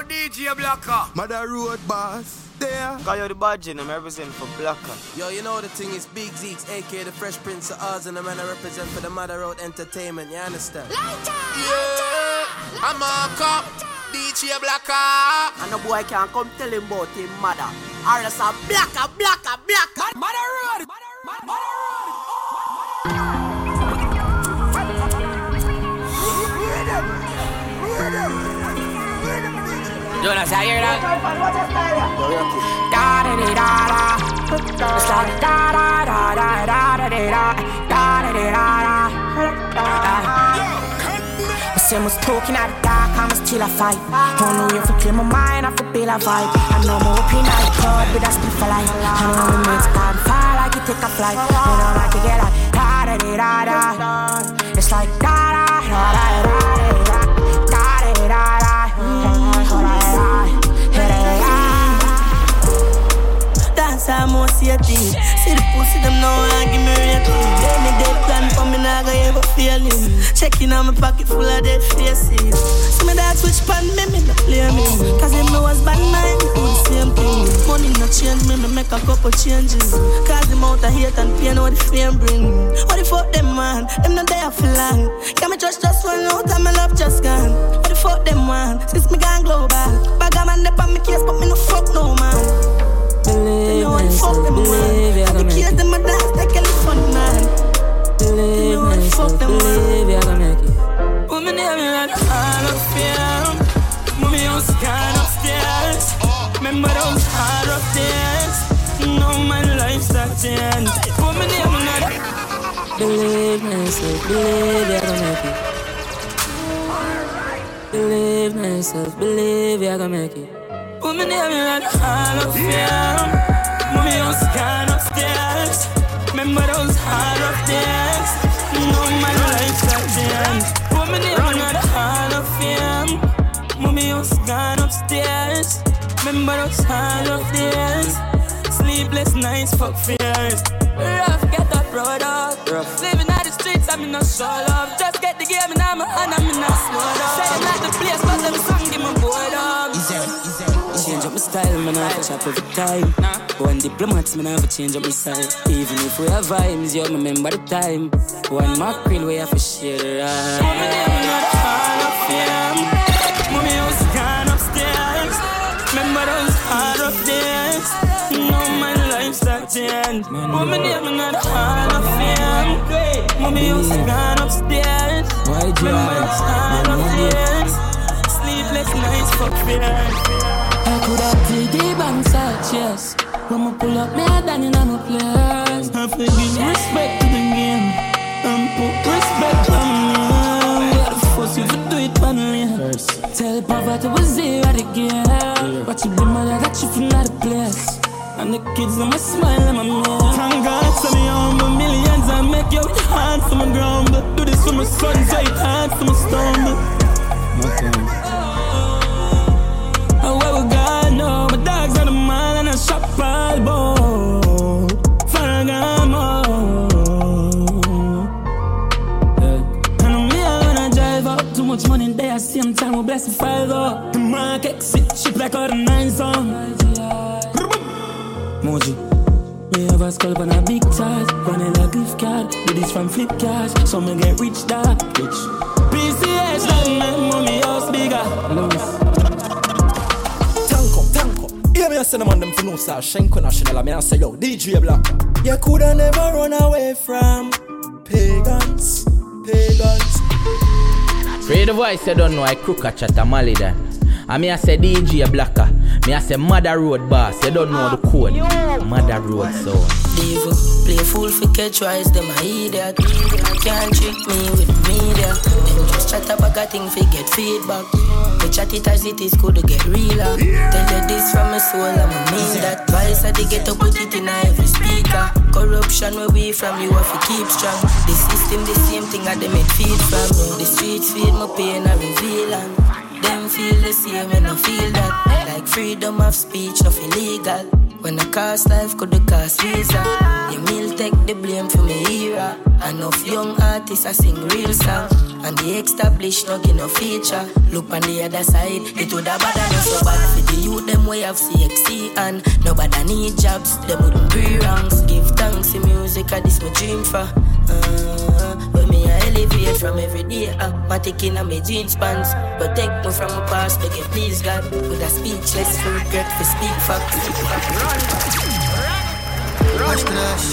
Yo, DJ Blacka. Mother Road Boss. There. Cause you're the badge and I'm representing for Blacka. Yo, you know the thing is Big Zeeks, aka the Fresh Prince of Oz, and the man I represent for the Mother Road Entertainment. You understand? Yeah. I'm a cop. DJ Blacka. And the boy can't come tell him about him mother. Or else a blacker, blacker, blacker. Mother Road. Mother Road. Da da da. I say I'm talking at the dark, I'm still a fight. Don't know if I clear my mind, I feel a vibe. I know my opinion, I club with a split for life. I know we make time fly like you take a flight. You know like you get like da da da da. It's like da da da da I'm more see See the pussy them now and give me rating. The dead plan for me now go ever feel him. Checking on my pocket full of dead faces. See me that switch pan me, me no play me. Cause me was bad mind, do the same thing. Money no change me, me make a couple changes. Cause the amount of hate and pain what the fame bring. What the fuck them man? Them not there for long. Can me trust just one out and my love just gone. What the fuck them man? Since me gone global. Bag a man up on me case, but me no fuck no man know nice fuck them man. The kids them a dance like elephant man. Believe you know nice fuck them man. Believe gonna make it. Put me name in the hall of fame. Mommy house gone upstairs. Remember those hard up days. Now my life's a change. Put me name in the Believe myself, believe you're gonna make it. Believe myself, believe you're gonna make it. Put me name in the hall of fame. Me house gone upstairs. Remember those hard up days. No, my life's at the end. Put me down another hall of fame. Mommy house gone upstairs. Remember those hard up days. Sleepless nights, fuck fears. Rough, get a product. Rough. Living out the streets, I'm in a solo. Just get the game and I'm a hand, I'm in a Say I'm not the place, but them song give me boredom. Is there, Change up my style, man, I have chop every time. One diplomats, man, I have change up my style. Even if we have vibes, you remember the time. One mackerel, we have to share the Mommy, ride. them not all of them. Mommy was gone upstairs. Remember those hard days. Now my life's a change. Mommy, not all of. Mommy was gone upstairs. Why do Remember those hard rough days. Sleepless nights, fuck fear. I could have take the bank search, yes. When I pull up, me head down in my place. I feel give respect to the game. And put respect on me. What the fuck you do it on me? Tell poverty was zero again. But you be mad that you from another place. And the kids, them a smile, them a meal. Thank God, send me humble millions and make your heart for my grumble. Do this for my sons, so it hard for my stumble. Oh, much money there. Same time, we bless the up. The mark exit, ship like all the nine song. Moji. Me have a skull on a big charge, vanilla gift card. Do this from Flipkart, so me get rich dad. Rich. PCH, that make mommy house bigger. Tanko. Hear me a send them on them for no star. Shenko National. I mean, I say, yo, DJ Black. You coulda never run away from pagans. Free the voice, you don't know I crook a chat a. I me I say DJ Blacka. Ah. Me I say Mother Road Boss. You don't know the code. Mother Road so. Devil, play fool for catch rise, them a idiot. Can't trick me with media. Them just chat about a thing for get feedback. Me chat it as it is, could get realer. Tell you this from my soul, I'ma mean that. Twice I get to put it in every speaker. Corruption where we from, you have to keep strong. The system, the same thing, I them it feed from. The streets feed my pain, I reveal them feel the same when I feel that. Like freedom of speech, nothing illegal. When I cost life, could the cost visa. You meal take the blame for me era. Enough young artists I sing real song. And the established no give no feature. Look on the other side, it would have bad enough so way of CXC and nobody need jobs. Them wouldn't wrongs. Give thanks to music, I this my dream for. Uh, elevate from every day, my taking on my jeans pants. Protect me from my past, make it please God. With a speechless, regret for speak facts. Rush to the rush,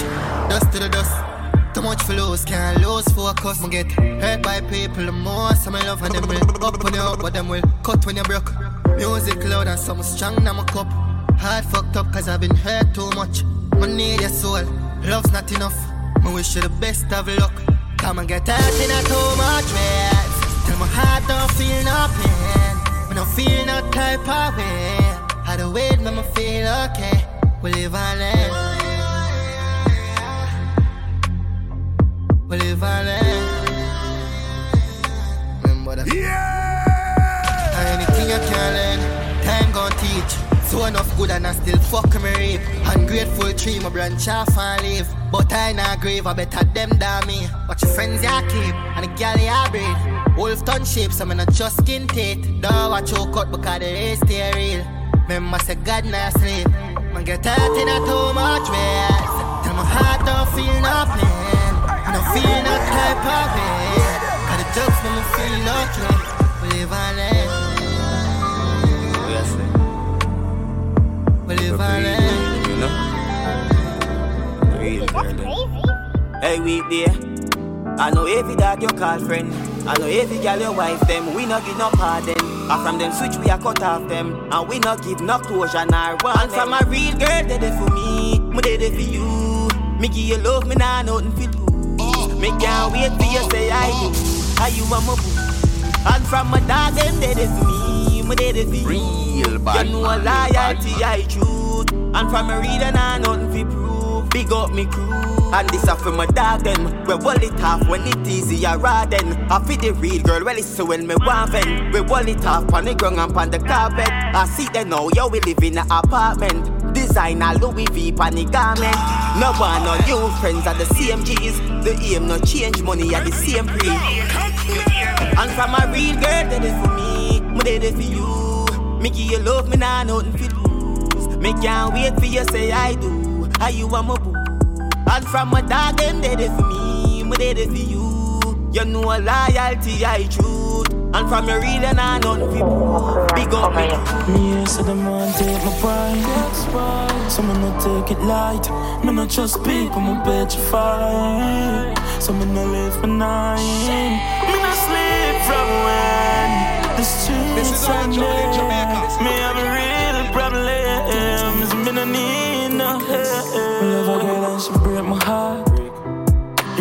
dust to the dust. Too much lose, can't lose focus. Me get hurt by people the most. Some I love and them will up when you but them will cut when you broke. Music loud and some strong now my cup. Heart fucked up cause I've been hurt too much. I need your soul, love's not enough. I wish you the best of luck. Come and get hurt in a too much ways. Till my heart don't feel no pain. Me no feel no type of way. How weight make me feel okay. We live and learn. We live and learn. Remember that. Yeah. Anything you can learn, time gon' teach. So enough good and I still fuck me reap. Ungrateful tree, my branch off and leave. But I not grave, I better them than me. Watch your friends ya keep, and the gal ya breed. Wolf ton shape, so me not just skin teeth. Don't watch your cut because the race stay real. Remember say God not sleep. Man get hurt in a too much ways. Tell my heart don't feel no pain. I don't feel no type of way. Cause the jokes make me feel okay. We live and learn. We live and learn. You know? Real girl. Hey, we there. I know every dog you call friend. I know every gal your wife them. We not give no pardon. And from them switch we a cut off them. And we not give no closure nor one. And from a real girl they there for me. Me they there for you. Me give you love, me nah nothing for lose. Me can't wait for you say I do. How you want my boo? And from my dog them they there for me. Me they there for you. Real bad You know man, real loyalty bad I truth. And from a reader nah nothing for prove. Big up me crew. And this up for my dog them. We wall it off when it easy a then. I feel the real girl well it's so when me want ven. We wall it off on the ground and on the carpet. I see them now, yo we live in a apartment. Designer Louis V the garment. No one no new friends are the same G's. The aim no change money at the same pre. And from a real girl they there for me, me they there for you. Me give you love, me nah nothing for lose. Me can't wait for you say I do. How you want my boo? And from my dog, them they there for me, me they there for you. You know a loyalty, I truth. And from your real and I nothing for you. Big up me. Me here so them want take my pride So me not take it light Me not trust people, me petrified So me not live my nine Me not sleep from when The streets are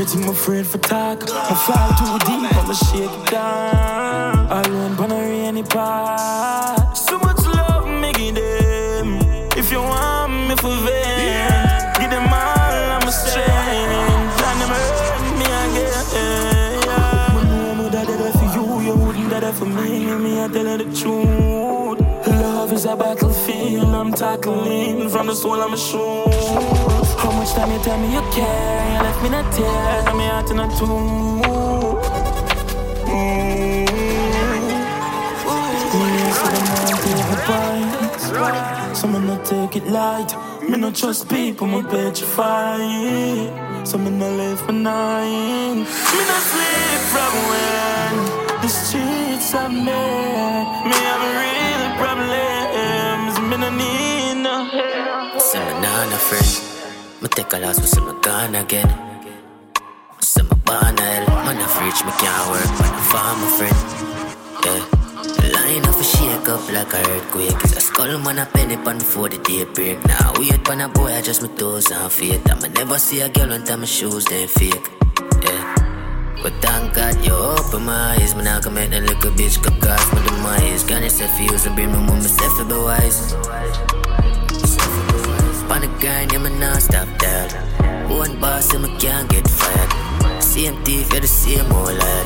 you think I'm afraid for talk? I fly too deep, I'ma shake it down. Alone on a rainy part. So much love making them. If you want me for them, give them all I'm a strength. And them hurt me again. Yeah. But would have did that for you, you wouldn't that for me. Me, I tell you the truth. Love is a battlefield, I'm tackling from the soul I'm a shoe. How much time you tell me you care? You left me in tears, and me heart in a tomb. Mm. Me so them want take my pints. So me not take it light. Me not trust people, me petrified. So me not live for nine. Me not sleep from when the streets are made. Me have a real problems. Me take a loss, say me gone again. Say me born hell. Man of rich, me can't work, man of farm, my friend. Yeah. Line up a shake up like a earthquake. It's a skull, man, a penny pan before the day break. Now nah, wait pan a boy, I just my toes and feet. I'ma never see a girl until my shoes they fake. Yeah. But thank God you open my eyes. Man, I can make that little bitch go cause my demise. Gun yourself for use and bring my mom myself to be wise. On grind, yeah, me non stop that. One boss, and me can't get fired. Same thief, yeah, the same old lad.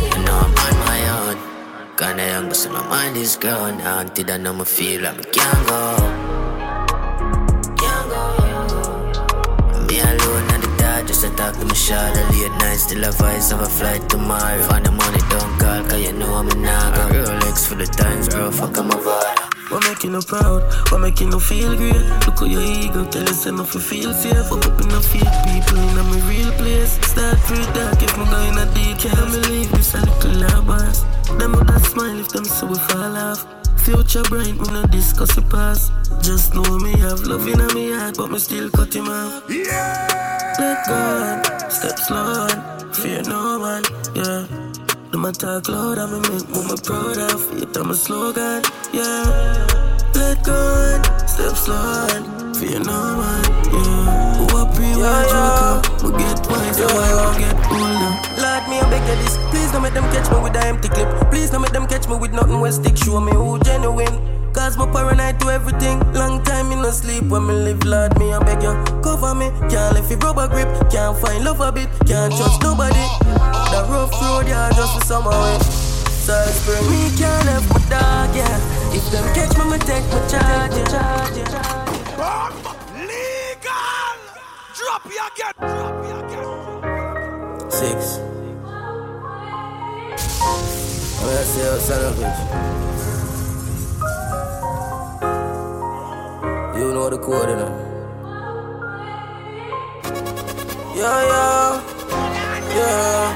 You know I'm on my own. Kinda young, but still my mind is. Until I know me feel like me can't go. Just to talk to my shot. Late nights, still a voice of a flight tomorrow. Find the money, don't call, cause you know I'm a naga. Rolex for the times, bro, fuck I'm a vibe. What making you proud? What making you feel great? Look at your ego tell us enough you feel safe. Fuck up in the fake people in a my real place. Start free dark if I'm going a deep. Can't believe this a little labas. Them would smile if them so we fall off. Future bright, me no discuss the past. Just know me have love in me heart, but me still cut him off. Yeah. Let God, step slow fear no one, yeah. No matter loud, I me make mama proud of it. I'm a slogan, yeah. Let God, step slow on, fear no one, yeah. Who a pre yeah, yeah. we get wise, so I get older. Lord, me I beg you this. Please don't make them catch me with a empty clip. Please don't make them catch me with nothing where stick. Show me who genuine. Cause my paranoid to everything. Long time in no sleep when me live, Lord, me I beg you. Cover me. Can't let it rubber grip. Can't find love a bit. Can't trust nobody. The rough road, yeah, just for summer way. Salisbury, me can't left my dog, yeah. If them catch me, me take my charge, yeah. Legal! Drop you again! Drop you again! Six. I'm gonna say, son of a bitch. You know the code. Yeah, yeah, yeah.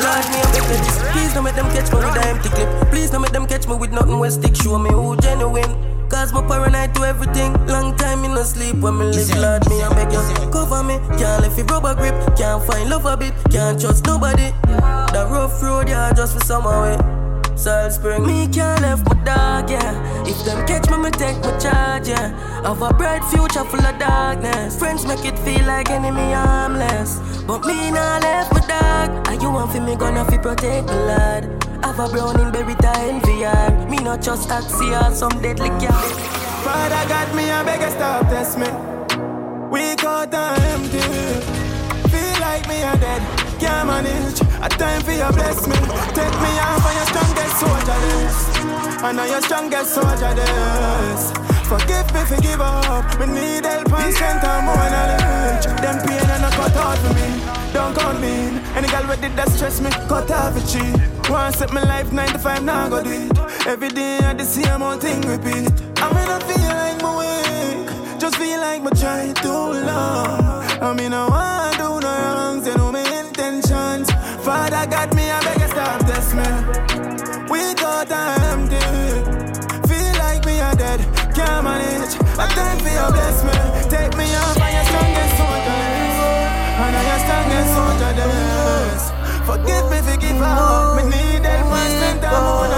Lord, me you this. Please don't make them catch me with a empty clip. Please don't make them catch me with nothing where stick. Show me who genuine. Cause my paranoid to everything. Long time in no sleep when me live, Lord, me I beg you cover me. Can't let it rubber grip. Can't find love a bit. Can't trust nobody. The rough road, yeah, just for summer way. Spring. Me can't left my dog, yeah. If them catch me, me take my charge, yeah. Have a bright future full of darkness. Friends make it feel like enemy harmless. But me not left my dog. Are you want for me gonna fi protect the lad? Have a brown in berry time VR. Me not just taxi or some deadly cat. Father got me, I beg you stop test me. We caught empty. Feel like me a dead can't manage. A time for you bless me. Take me out on your strongest soldier list. And on your strongest soldier list. Forgive me, forgive up. Me need help and strength and more knowledge. Them pain and a cut out for me. Don't count me. Any girl with it that stress me, cut off a cheat. Want set my life 9 to 5, now go do it. Every day I the same old thing repeat. I'm in a feel like my weak. Just feel like my try too long. I'm in a But time for your bless me. Take me off on your strongest soldier And on your strongest soldier. Forgive me, forgive her. Me need help and strength and more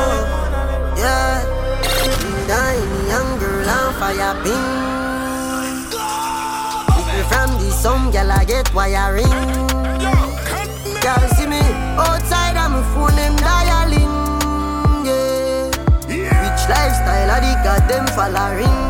Yeah. Dying young girl on fire ping. From the some girl I get wiring. Girl see me outside I'm a phone them dialing. Yeah. Rich lifestyle I the goddamn following.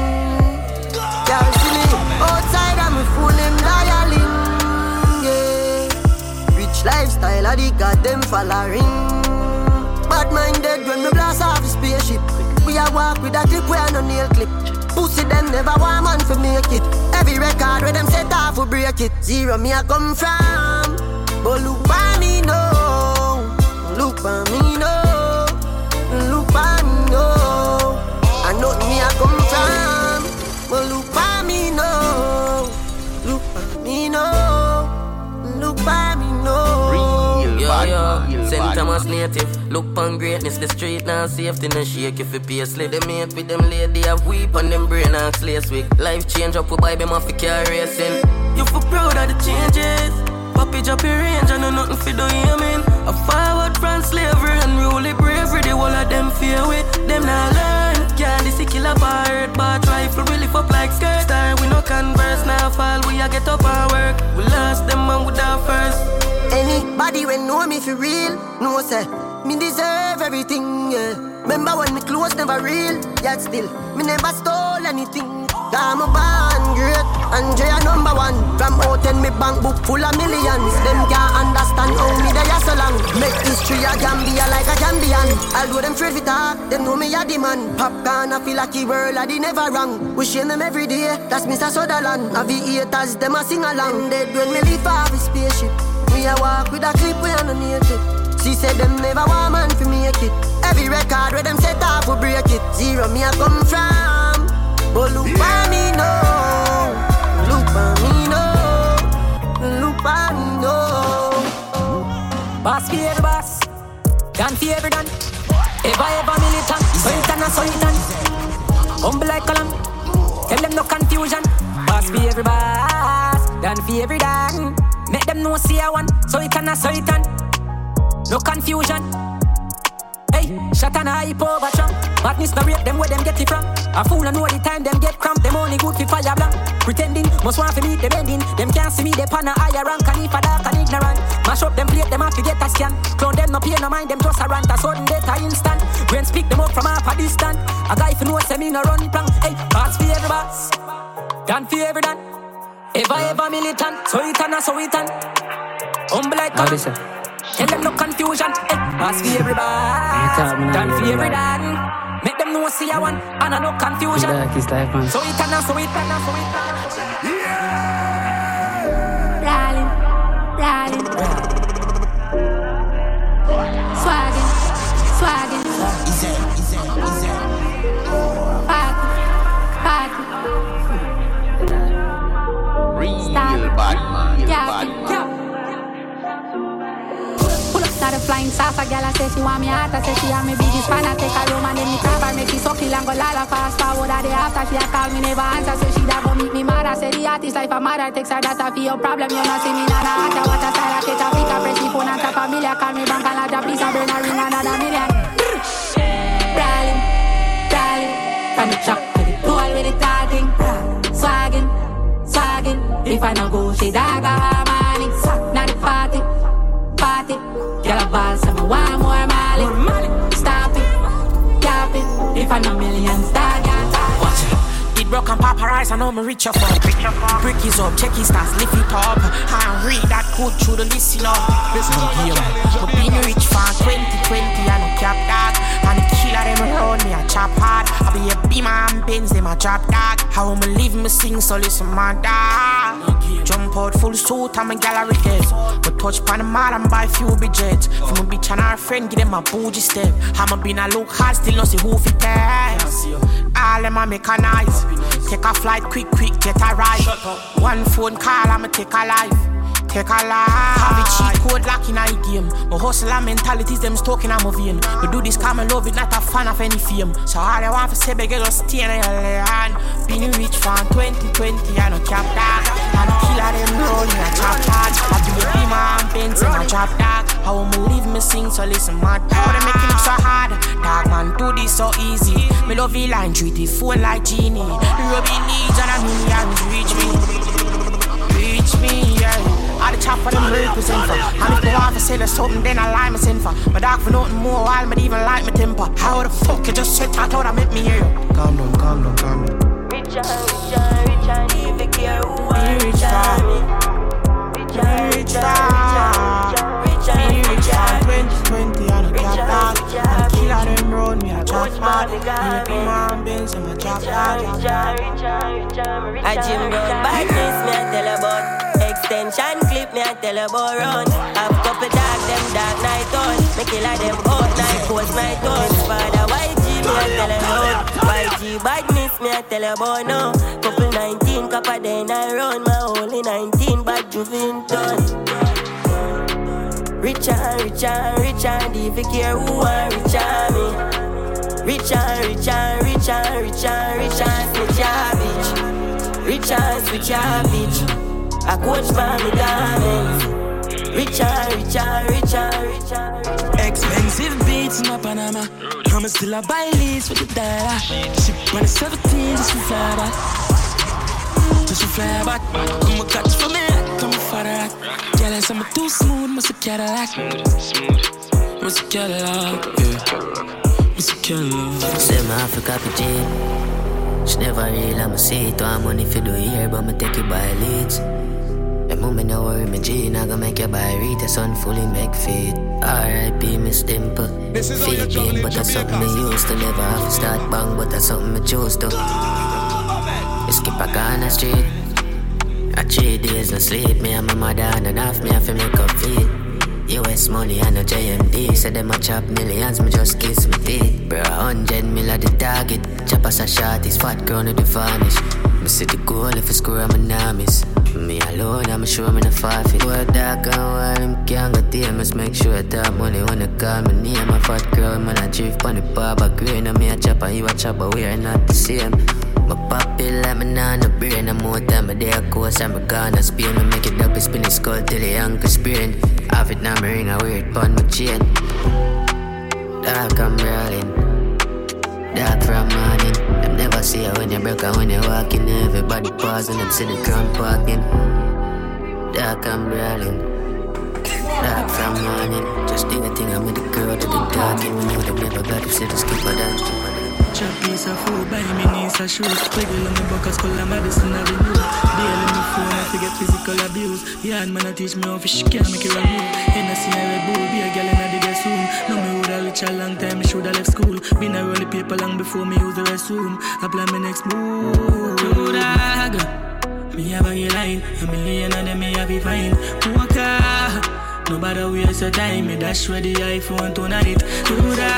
lifestyle I the goddamn following. Bad minded when me blast off the spaceship. We a walk with a clip, we no nail clip. Pussy them never want man for make it. Every record where them set off we break it. Zero me a come from. But look by me no, look by me no, Thomas native, look on greatness, the street now safety no shake if you pay slip. They mate with them lady have weep on them brain and slaves week. Life change up, we buy them off for car racing. You feel proud of the changes. Papi drop your range, I know nothing for do you mean A forward from slavery and rule bravery The whole of them fear we, them not learn Can't this killer pirate, but rifle we lift up like skirt Star we no converse, now fall we a get up and work We lost them and we down first Anybody when know me for real. No say, me deserve everything, yeah. Remember when me clothes never real, yet still, me never stole anything. I'm a band great, Andrea number one. From out in me bank book full of millions. Them can't understand how me they are so long. Make history a Gambia like a Gambian. Although them afraid with talk, them know me a the man. Popcorn, I feel like the world, I never wrong. We share them every day, that's Mr. Sutherland. The haters, them a sing along. Dead when me leave off the spaceship. Me a walk with a clip where I no need it. She said them never want man for make it. Every record where them set off will break it. Zero me a come from. But look by me no, look me no, look me no. Boss for every boss, done for every done. Ever ever militant, so it and a so it and. Humble like a lamb, tell them no confusion. Boss for every boss, done for every done. Them know see I one, so it and a it. No confusion. Hey, shut an eye over Trump. Madness no rate them where them get it from. A fool I know the time them get cramp. Them only good for fire blank. Pretending must want to meet the bending. Them can't see me they pan a higher rank. And if a dark and ignorant, mash up them plate them have to get a scan. Clown them no pay no mind them just a rant. A sudden death a instant. When speak them up from half a distance. A guy for say me no run prank. Hey, pass for every boss, done for every done. Ever ever militant, so it and a so it and. Humble like a Tell them no confusion. Eh, hey, pass for every boss, done for every done. Make them know see I want, and I no confusion. So it and a so it and so it and so it. Rolling, rolling. Swaggin', swaggin'. Party, party. Real Stop. bad man, real Yeah, bad man. Up to the flying saucer, girl. I say she want me heart. I say she want me biggest fan. I take her home and then me grab her, make she suck it and go lala fast forward. At the after she a call me never answer. Say she da go meet me mad. I say the artist life a matter. Takes her data for your problem. You not see me na na hata. What a style I take a pick a press the phone and tap familiar. Call me bank and la drop please and burn a ring another million. Brawling, brawling. From the truck to the pool with the talking. Swagging, swagging. If I no go, she dog a harmony. Now the party, party. Girl a ball, so me want more Molly. Stop it, stop it. If I no millions, dog a Watch it. It broke and paparazzi, I know me reach your phone. Brick is up, check his stats, lift it up. And read that code through the listen up. Listen up here, but being rich for 2020 and a cap dog. And the killer them around me, a chop hard. I be a beamer and Benz, them a drop dog. How I'ma live me sing, so listen my dog. Jump full suit, I'm a gallery dead. But touch pan the mall and buy few budget. From a bitch and her friend, give them a bougie step. I'ma be a look hard, still no see who fit test. All them a mechanize. Take a flight quick, quick, get a ride. One phone call, I'ma take a life. Take a life. Have a cheat code lock in a game. My hustle and mentalities, them talking I'm a vein. We do this come and love it, not a fan of any fame. So all I want to say, beg you stay in your land. Been rich from 2020, I no cap dog. Killer them a chop. I do a beamer and in a drop dog. How I'ma live me sing, so listen my dog. They make it so hard. Dog man, do this so easy. Me love the line, treat the phone like genie. The rubbing needs and a million reach me. Reach me, yeah. All the chop for them represent for. And if want to say there's something, then I lie me send for. My dog for nothing more, me even like my temper. How the fuck you just sit out and make me hear you? Calm down, calm down, calm down. Rich and rich and rich and even care who are rich and. Rich and rich and rich and rich and for rich 2020 and a cap dog. And killer them round me a chop hard. Me a be man Benz and a chop hard. A gym run badness, me a tell about Extension clip, me a tell about run Have couple dog, them dark night on Me killer them out night, post night on Father YG, me a tell about YG badness, me a tell about now Couple 19, copper then I run My only 19, bad Juvin done Rich and rich and rich and if you care who are rich and me Rich and rich and rich and rich and rich and switch your bitch Rich and switch your bitch I coach for me garments Rich and rich and rich and rich and rich Expensive beats in my Panama. I'ma still a buy leads for the dollar. Ship on the 17 just to fly back. Just to fly back. Come a catch for me, come for the rock. Girl, I say me too smooth, must a Cadillac. Smooth, smooth. Must a Cadillac, yeah. Must a Cadillac. Say my Africa PG. She never real, I'ma see it. I'm money for do here, but me take it by leads. Moment no worry, me G, I gonna make you buy read sun fully make feet. R.I.P. Miss Dimple. Feed game, but that's something me used to. Never have to start bang, but that's something me choose to. You skip a the street. I three days no sleep. Me and my mother and enough me have to make up feet. US money and no JMD. Say them a chop millions, me just kiss my teeth. Bro, hundred mil at the target. Chop us a shot, his fat crown to the varnish. Me see the goal if I score, I'm a miss. Me alone, I'm sure I'm in a forfeit. Boy, dark and wild, him can't get there. Must make sure I top money when. A I drift on the. And me a a the same. My poppy me nah no brain No more time a day of course I'm gonna Spain Me make it up and spin his skull till the ankle sprain Have it now me ring a weird pon my chain Dark I'm rolling Dark from morning Never see you when you break and when you walking Everybody pausing them see the ground parking. Dark I'm rolling Dark from morning. Just do the thing I'm with the girl that they talking We know them never got to see the skip of Chop piece of food, buy me knees a shoes Wiggle on me buckets, color medicine avenue Daily me phone, I forget physical abuse. Yeah, man, I teach me how fish can make it remove Hennessy and Red Bull, be a girl in a digger soon Know me woulda reach a long time, me shoulda left school. Been a roll paper long before me use the restroom Apply my next move. To dog Me have a line, a million of them me have it fine. Walker Nobody waste your time, me dash where the iPhone tonight. To dog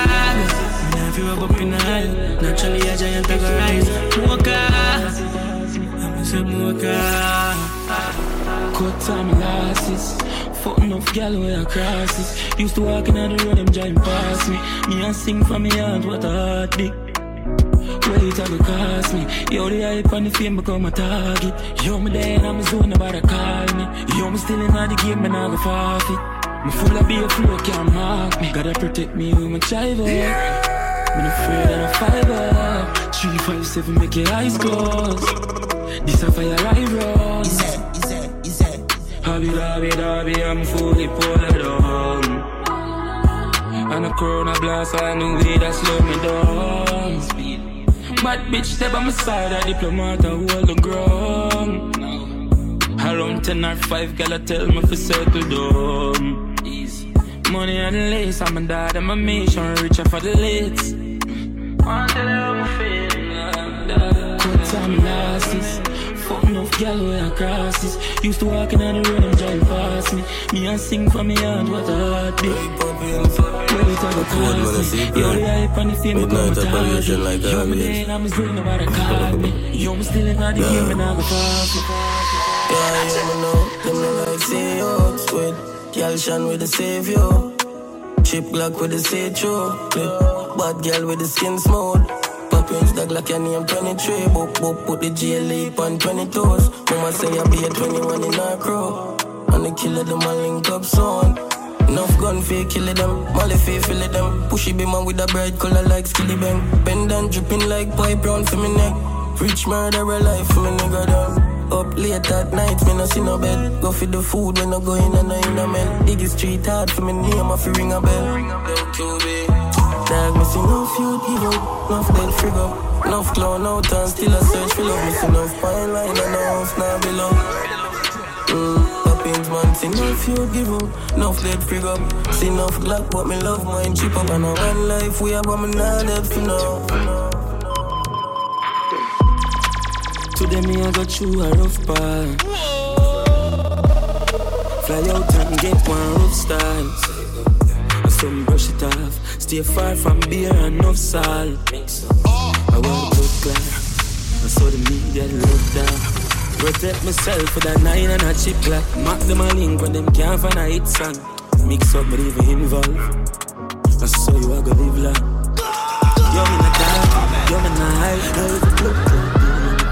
Time losses Fuck enough gal where I crosses Used to walk in the road, them driving past me Me and sing from me heart, what a heartbeat Wait, I go cost me. Yo, the hype and the fame become a target. Yo, me there and I'm zone, nobody call me. Yo, me still in the game, and I go forfeit. Me full of beer flow, can't mark me. Gotta protect me with my chival. Yeah. Me no afraid of a fiber. Three, five, seven, make your eyes close. This a fire it, it, is it? Hobby, hobby, hobby, I'm fully pulled down. And a corona blast, I knew it that slow me down. Bad bitch step on my side, a diplomat, I hold the ground. Around 10 or 5, girl, I tell me for circle down. Money and lace, I'm a dad, I'm a mission, richer for the. One tell you how I'm feeling, Cut time losses. Fuck enough gal where I crosses. Used to walk in on the road and drive past me. Me and sing for me heart, what a heartbeat. Wait, I go cross me. Yo, the hype and the fame become a target. like Yo, me there and I'm zone, nobody call me. Yo, me still in the game and I'm a fast. Yeah, you me know, them no like see you with Girl Shan with the savior Chip Glock with the say true Bad girl with the skin smooth Prince dog like your name 23 Boop boop put the GLE on 20 toes Mama say I be a 21 in our crew And the killer them a link up soon Enough gun fake kill them, Molly fake fill them. Pushy be man with a bright color like skilly bang Bend and dripping like pipe round for me neck. Rich murderer life for me nigga down up late at night, me no see no bed. Go for the food when I go in and I in a melt. Dig street hard for me name, I fi ring a bell. Dog, me see no feud give up, enough frig up. Enough clown out and still a search for love. Me see enough fine line and enough now below. Mm, Poppins man, see no feud give up, enough dead frig up. See enough Glock, but me love mine cheap up. And a one life we have, but me not dead for now. Today me I got through a rough part. Fly out and get one rough style. Some brush it off. Stay far from beer and enough salt. I want to look clear. I saw the media look that. Protect myself with a nine and a chip clock. Mark them a link when them can't find a hit song. Mix up, but even involve. I saw you, I go live long. You're in the dark, you're in the high. Now it's a blood clot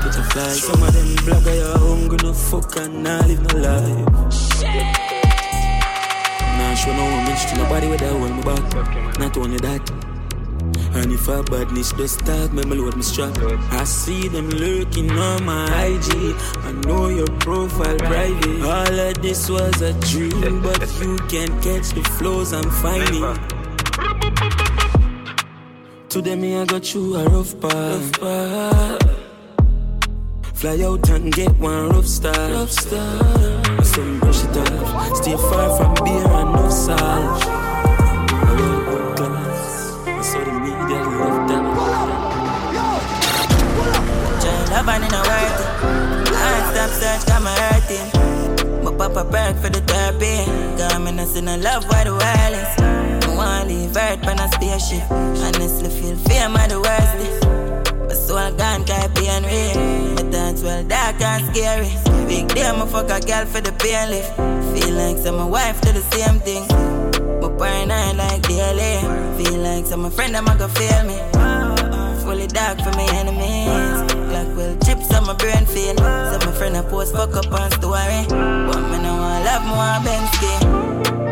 catch a fly. Some of them blogger, you're hungry, no fuck and not live no life. Show no woman to nobody with that hold me back. Not only that, And if a badness does start, me, load me strap. I see them lurking on my IG. I know your profile private. All of this was a dream, but you can't catch the flows I'm finding. Today me I got you a rough part. Fly out and get one rough start. Rough start. Some brush it off. Stay far from beer and no salt. I want good class. I saw the media love that. Child, love in a worth it. I stop search, got my hurting. But Papa back for the therapy. Got me nothing I love why the world is. I wanna leave Earth on a spaceship. Honestly, feel fear my the worst. But so I gone, be unreal. My dance well dark and scary. Big day, I fuck a girl for the pain lift. Feel like some my wife do the same thing. But paranoid like daily. Feel like some my friend, I'm gonna feel me. Fully dark for my enemies. Black will chips on my brain feel. So my friend I post fuck up on story. But me know I love more Bensky.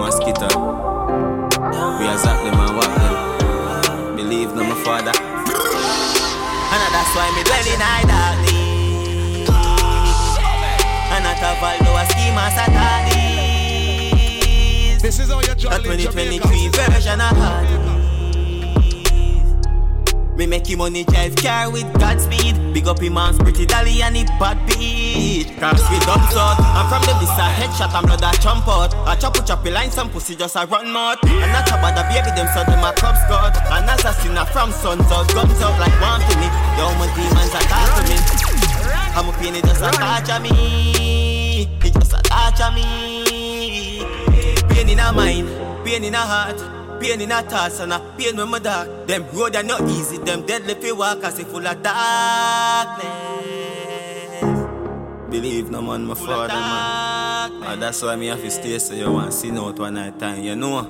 Mosquito. We exactly man what them. Believe no my father. And that's why me dwell in high darkness. And not a Valdo a scheme as a tardis. This is how you A jolly 2023 version of Hardy. Me make him money drive car with Godspeed. Big up him man's pretty dolly and he bad beat. Cars with guns out. I'm from the this a headshot and blood a jump out. I chop a chop choppy line, some pussy just a run. And not about the baby, them so them a cub scout. An assassin a sinner from suns out, guns out like one to me. Yo, my demons attack to me. I'm a pain, it just a torture me. It just a torture me. Pain in a mind, pain in a heart. Pain in a thoughts and a pain when my dark. Them road are not easy, them deadly fi walk as if full of darkness. Believe no man, my father man. And ah, that's why me have to stay so you want see out one night time, you know.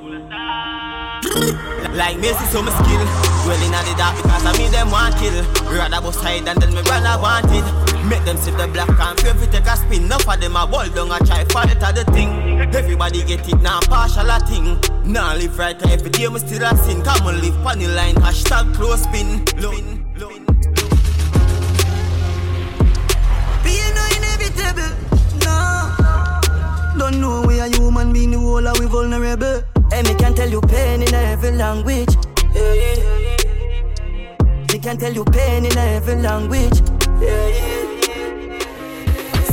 Like me see some skill Well in the dark because I mean them want kill Rather bust hide and then me rather want it Make them see the black and fi take a spin Enough of them a ball down a try for it the thing Everybody get it now partial a thing Now live right every day me still a sin Come on live the line hashtag close spin no. Don't know we are human being, the whole are we vulnerable. Hey, me can tell you pain in every language. Yeah, yeah. Me can tell you pain in every language. Yeah, yeah.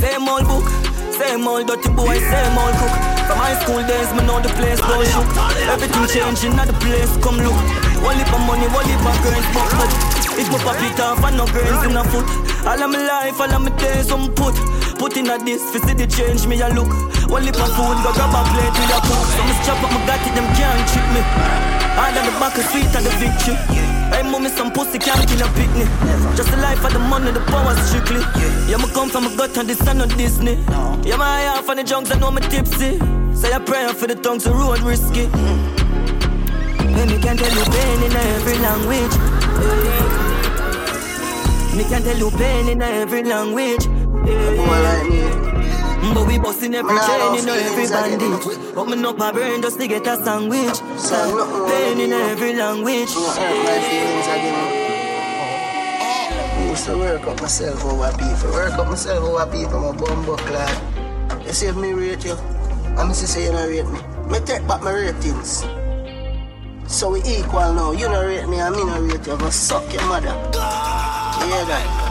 Same old book, same old dirty boy, same old cook. From high school days, me know the place go shook. Everything changing at the place, come look. One lip of money, one lip of girls, but but If my pop it and no girls in a foot. All of my life, all of my days, I'm put. Put in a this, fi see the change, me a look. One lip of food, go grab a plate with a cook So me chop up my got it, them can't trick me. All of the back is sweet and the victory Hey mommy, some pussy can't kill a picnic. Just the life of the money, the power strictly. Yeah, me come from a gut and this and not Disney. Yeah, my off on the junks, I know me tipsy. Say a prayer for the tongues, the road risky when me can tell you pain in every language. Me can tell you pain in every language. But we busting every chain in every bandage. Open up my brain just to get a sandwich. Pain in every language. My feelings again. I used to work up myself oh, over people. Work up myself over people, my bumbo clad. You see if me rate you, I'm to say you don't rate me. Me take back my ratings. So we equal now. You don't rate me, and me don't rate you. I'm gonna suck your mother. Yeah, that.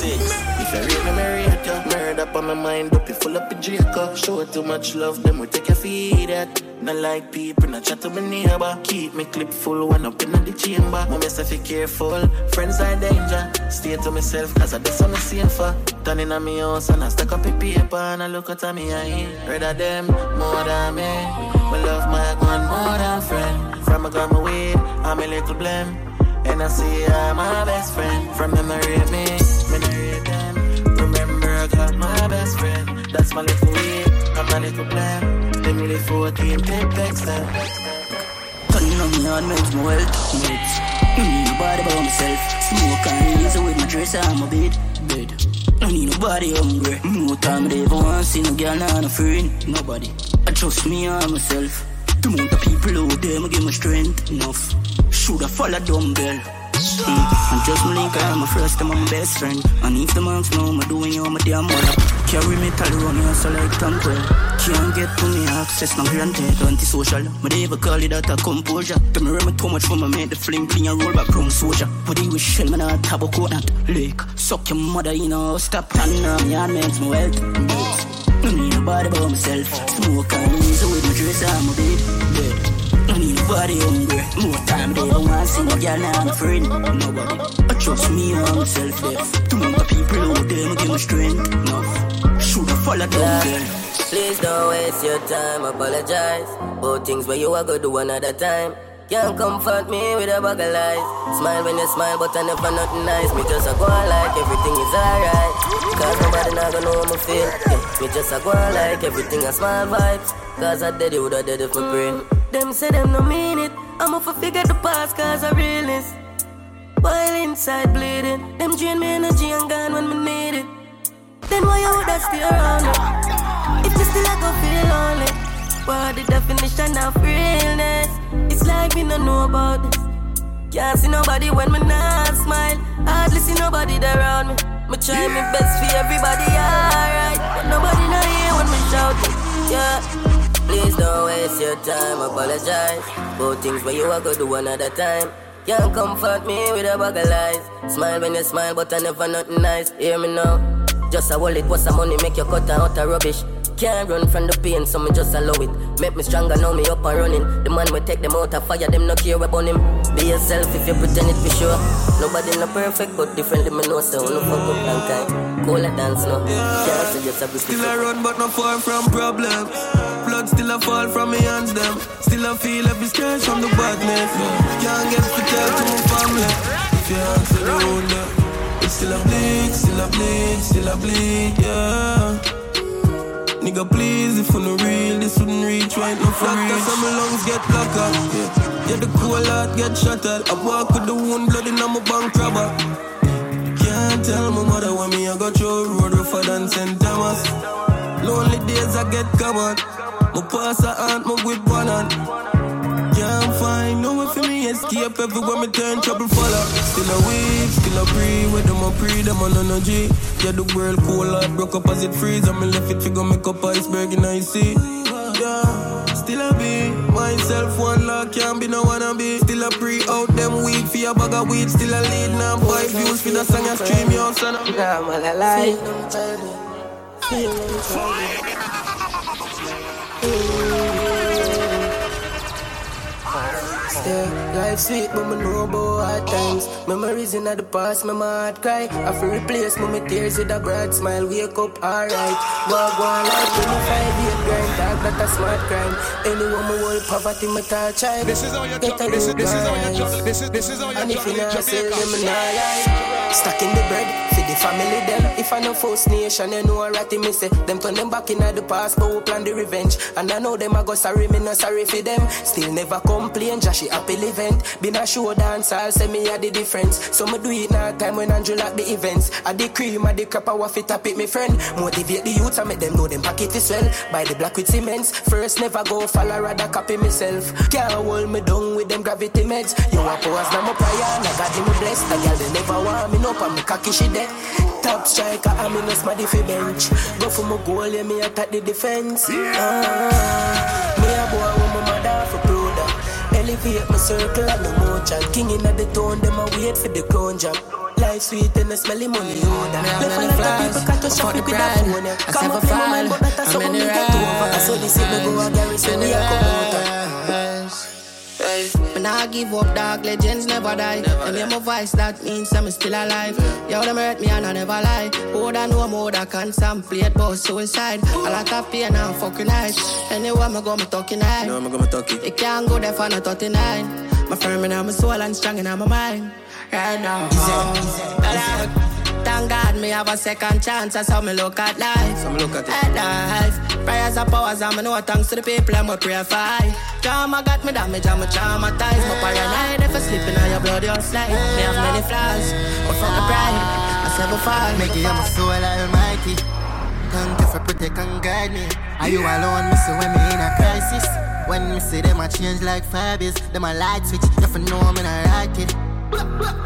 Six. If me, me rate you. Murder up on my mind, up you full up with Draco. Show too much love, then we take your feed at. Not like people, not chat to my neighbor. Keep me clip full, one up in the chamber. Mommy say be careful, friends are danger. Stay to myself, cause I on the safer. Turn in on me house and I stack up a paper and I look at me eye. Rather them more than me. My love my one more than friend. From a gun my weed, I'm a little blame. And I see I'm my best friend. From I rate me, me no rate them. Remember I got my best friend. That's my little weed, I'm my little blame. Them really 14 take text them. Turning on me on makes me mates. Me need nobody but myself. Smoke and easy with my dress and my bed. Bed. Mm, no body hungry. More time they ever want see no girl, nah, no friend. Nobody. I trust me and myself. The amount of people out there, me give me strength enough. Shoulda follow dumbbell. Mm. And just me link, I'm my first time, I'm my best friend. And if the monks know me doing you, I'm a damn mother. Carry me tally run here, so like Tanquil. Can't get to me access, no granted, antisocial. Me they ever call it that a composure. Tell me remember too much for my make the fling fling and roll back from soldier. But they wish shell, me have a coconut. Lake, suck your mother, you know, stop turning on me and makes me wealth. No need nobody but myself. Smoke and easy with my dress and my bed. bed. I need nobody hungry. More time they don't want to see no girl now, no friend. Nobody. I trust me myself there. Too many people out there, give me strength. Enough. Shoulda follow them, girl. Please don't waste your time, apologize. About things where you are gonna do another time. Can't comfort me with a bag of lies. Smile when you smile, but I never nothing nice. Me just a go like everything is alright. Cause nobody not gonna know how me feel. Yeah, me just a go like everything a small vibes. Cause I did it, would I did it for free. Them say them no mean it. I'ma forget the past cause I realness. While inside bleeding, them drain me energy and gone when me need it. Then why you would I stay around it? If me still I go feel lonely. What the definition of realness? It's like me no know about this. Can't see nobody when me not smile. Hardly see nobody there around me. Me try my best for everybody, alright. But nobody not here when me shouting. Yeah. Please don't waste your time, apologize. For things where you are gonna do another time. Can't comfort me with a bag of lies. Smile when you smile, but I never nothing nice. Hear me now. Just a wallet, what's some money, make you cut out of rubbish. Can't run from the pain, so me just allow it. Make me stronger, now me up and running. The man will take them out of fire, them no care about him. Be yourself if you pretend it for sure. Nobody no perfect, but differently me know so. No fuck up time. Cool a dance now. Can't suggest a bit Still I run, but not far from problems. Blood still a fall from me hands them. Still I feel every scratch from the badness. Can't get to tell to my family. If you answer the wound, it's still a bleed, still a bleed, still a bleed, yeah. Nigga, please, if you no real, this wouldn't reach right now for. Doctor, my lungs get blocked up. Yeah. yeah, the cool heart get shattered. I walk with the wound blood in my bank robber. Can't tell my mother when me I go through road rougher than St. Thomas. Lonely days I get covered. My pass a aunt, my with one hand. Can't find no way for me escape everywhere me turn trouble follow. Still a weep, still a breathe. With them a pre, them on energy. Yeah, the world cool heart broke up as it freeze. I'm left it figure make up iceberg in I see. Yeah, still a be myself one lock can't be no wanna be. Still a pre out them weed for a bag of weed. Still a lead now buy views for the song and stream your son. Yeah, man, I like. Still, life sweet, but me know about hard times. Memories in the past, my heart cry. I feel replace my tears with a bright smile. Wake up, alright. Go go on like 25 year grind, dog, that a smart crime. Anyone me world poverty, me touch child. This is how you Get jump. a This this is how you grind. jump. This is this is how you And if you in not Jamaica. them, nah lie. Stacking the bread the family them. If I no first nation, you know I ratty me say. Them turn them back in the past, but we plan the revenge. And I know them I go sorry, me no sorry for them. Still never complain, she happy event. Been a show dance, I'll say me a the difference. So me do it now time when Andrew like the events. I the cream, I the crap, I waff it up it, me friend. Motivate the youth, I make them know them pocket is well. Buy the black with cements. First never go follow, rather copy myself. Can't hold me down with them gravity meds. You a pose, now my prayer, now God me blessed. The girl they never want me no, and me cocky she dead. Top striker, I'm in a smaddy fi bench. Go for my goal, yeah, me attack the defense. Ah, me a boy with my mother for prouder. Elevate my circle and no motion. King in the town, them a wait for the crown job. Life sweet and the smelly money. Me Left a lot of people cut to but shop the with grind, phone. yeah. I Come up in my mind, but that's in me the get over. I saw this it, me go a garrison, we a come out. When I give up, dark legends never die. Them hear my voice, that means I'm still alive. Yo, them hurt me and I never lie. More than no more, that can some play it, but suicide. A lot of pain and fucking night. Anywhere I go, me talking high. No, I'm gonna talk it. It can't go there for no 39. My firm in my soul and strong in my mind. Right now. Thank God me have a second chance. That's how me look at life. So me look at. At life. Prayers and powers, me know thanks to the people I'm a pray for. Drama got me damaged, I'm a traumatized. My paranoid if I sleeping on your blood, your slide. Me have many flaws, but fuck the pride. I never fall. Make it my soul almighty. Thank you for protect and guide me. Are you alone, me when me in a crisis? When me see them I change like fibers, them a light switch. You for know me not like it.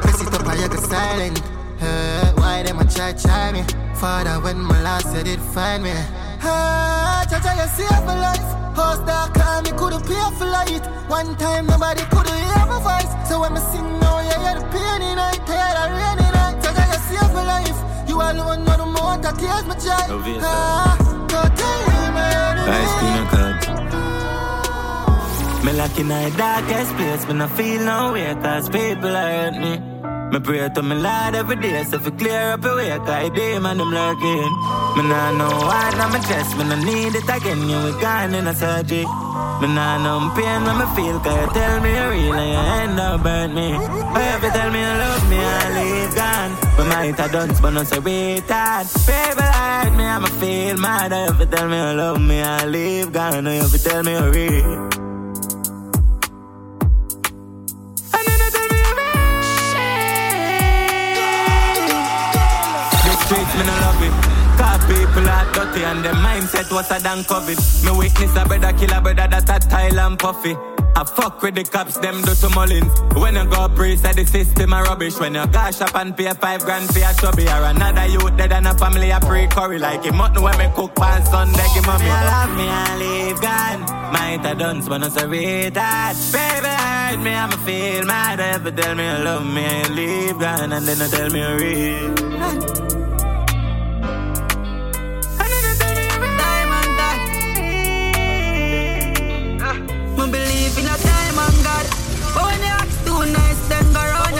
Press it up I go silent. Uh, why them a try try me? Father, when my last you did find me. Ah, Jaja, you save my life. House dark, me couldn't pay for light. One time nobody could hear my voice. So when me sing now, you hear the pain in night, tired of rainy night. Jaja, you save my life. You alone know the more that tears my child. Ah, go tell him, Ice cream and cards. Me like in the darkest place, but I feel no way, cause people hurt me. Me pray to me Lord every day, so if you clear up your way, cause demon them lurking. Me nah know why, now my chest, me nah need it again, you we gone in a surgery. Me nah know pain when me feel, cause you tell me you're real and you end up burn me. Oh, if you tell me you love me, I leave gone. But my it a done, but not so retard. People hurt me, I'ma feel mad. If you tell me you love me, I leave gone. If you tell me you're real. People are dirty and their mindset was a than COVID. Me witness a brother kill a brother that a Thailand puffy. I fuck with the cops, them do to Mullins. When you go praise that the system a rubbish. When you go shop and pay five grand for a chubby or another youth dead and a family a pre curry like him. Mutton when me cook pan Sunday, give mommy. I love me, I leave gone. Might have done but not so retard. Baby, hurt me, I'ma feel mad. Ever tell me you love me, I leave gone. And then you tell me you're real.